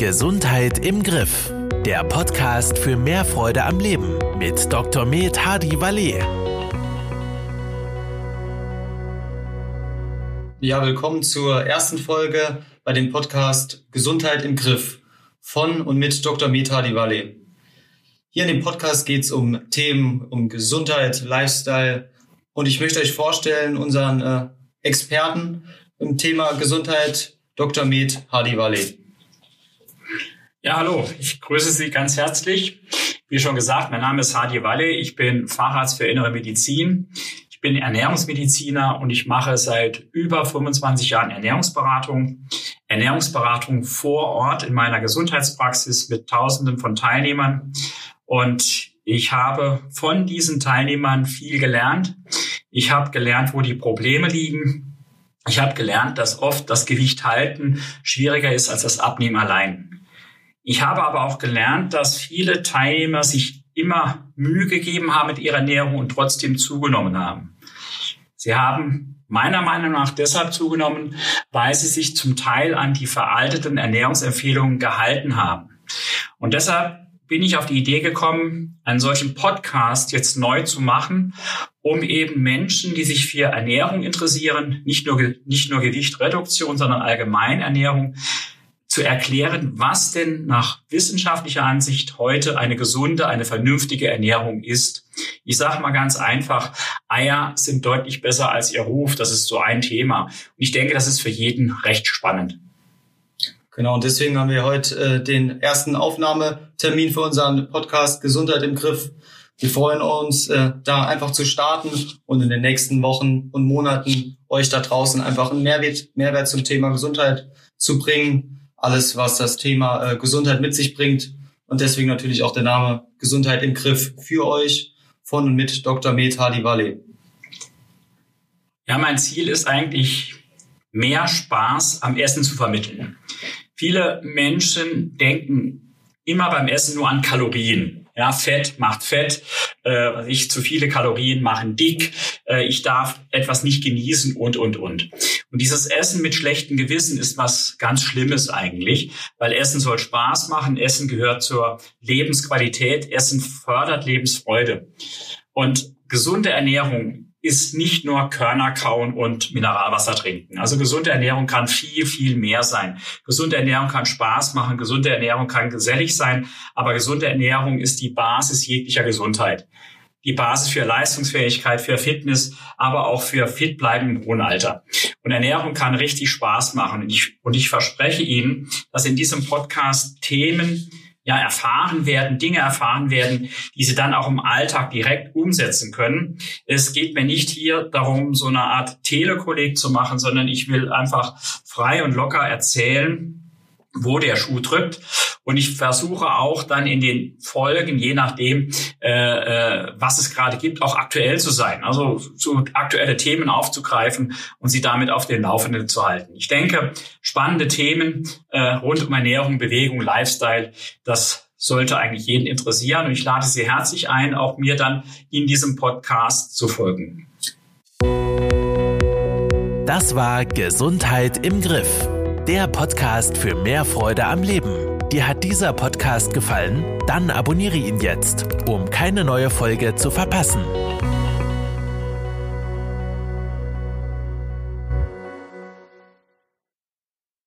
Gesundheit im Griff. Der Podcast für mehr Freude am Leben mit Dr. Med Hadi Valet. Ja, willkommen zur ersten Folge bei dem Podcast Gesundheit im Griff von und mit Dr. Med Hadi Valet. Hier in dem Podcast geht es um Themen um Gesundheit, Lifestyle und ich möchte euch vorstellen unseren äh, Experten im Thema Gesundheit, Dr. Med Hadi Valet. Ja, hallo, ich grüße Sie ganz herzlich. Wie schon gesagt, mein Name ist Hadi Walle, ich bin Facharzt für Innere Medizin. Ich bin Ernährungsmediziner und ich mache seit über 25 Jahren Ernährungsberatung. Ernährungsberatung vor Ort in meiner Gesundheitspraxis mit Tausenden von Teilnehmern. Und ich habe von diesen Teilnehmern viel gelernt. Ich habe gelernt, wo die Probleme liegen. Ich habe gelernt, dass oft das Gewicht halten schwieriger ist als das Abnehmen allein. Ich habe aber auch gelernt, dass viele Teilnehmer sich immer Mühe gegeben haben mit ihrer Ernährung und trotzdem zugenommen haben. Sie haben meiner Meinung nach deshalb zugenommen, weil sie sich zum Teil an die veralteten Ernährungsempfehlungen gehalten haben. Und deshalb bin ich auf die Idee gekommen, einen solchen Podcast jetzt neu zu machen, um eben Menschen, die sich für Ernährung interessieren, nicht nur, nicht nur Gewichtreduktion, sondern allgemein Ernährung, zu erklären, was denn nach wissenschaftlicher Ansicht heute eine gesunde, eine vernünftige Ernährung ist. Ich sage mal ganz einfach, Eier sind deutlich besser als ihr Ruf. Das ist so ein Thema. Und ich denke, das ist für jeden recht spannend. Genau, und deswegen haben wir heute äh, den ersten Aufnahmetermin für unseren Podcast Gesundheit im Griff. Wir freuen uns, äh, da einfach zu starten und in den nächsten Wochen und Monaten euch da draußen einfach einen Mehrwert, Mehrwert zum Thema Gesundheit zu bringen alles, was das Thema äh, Gesundheit mit sich bringt. Und deswegen natürlich auch der Name Gesundheit im Griff für euch von und mit Dr. Med Hadi Wale. Ja, mein Ziel ist eigentlich, mehr Spaß am Essen zu vermitteln. Viele Menschen denken immer beim Essen nur an Kalorien. Ja, Fett macht Fett, äh, ich zu viele Kalorien machen dick, äh, ich darf etwas nicht genießen und und und. Und dieses Essen mit schlechtem Gewissen ist was ganz Schlimmes eigentlich, weil Essen soll Spaß machen, Essen gehört zur Lebensqualität, Essen fördert Lebensfreude. Und gesunde Ernährung ist nicht nur Körner kauen und Mineralwasser trinken. Also gesunde Ernährung kann viel, viel mehr sein. Gesunde Ernährung kann Spaß machen, gesunde Ernährung kann gesellig sein, aber gesunde Ernährung ist die Basis jeglicher Gesundheit. Die Basis für Leistungsfähigkeit, für Fitness, aber auch für fit bleiben im hohen Alter. Und Ernährung kann richtig Spaß machen. Und ich, und ich verspreche Ihnen, dass in diesem Podcast Themen ja erfahren werden, Dinge erfahren werden, die sie dann auch im Alltag direkt umsetzen können. Es geht mir nicht hier darum, so eine Art Telekolleg zu machen, sondern ich will einfach frei und locker erzählen, wo der Schuh drückt. Und ich versuche auch dann in den Folgen, je nachdem, äh, äh, was es gerade gibt, auch aktuell zu sein. Also so aktuelle Themen aufzugreifen und sie damit auf den Laufenden zu halten. Ich denke, spannende Themen äh, rund um Ernährung, Bewegung, Lifestyle, das sollte eigentlich jeden interessieren. Und ich lade Sie herzlich ein, auch mir dann in diesem Podcast zu folgen. Das war Gesundheit im Griff der Podcast für mehr Freude am Leben. Dir hat dieser Podcast gefallen? Dann abonniere ihn jetzt, um keine neue Folge zu verpassen.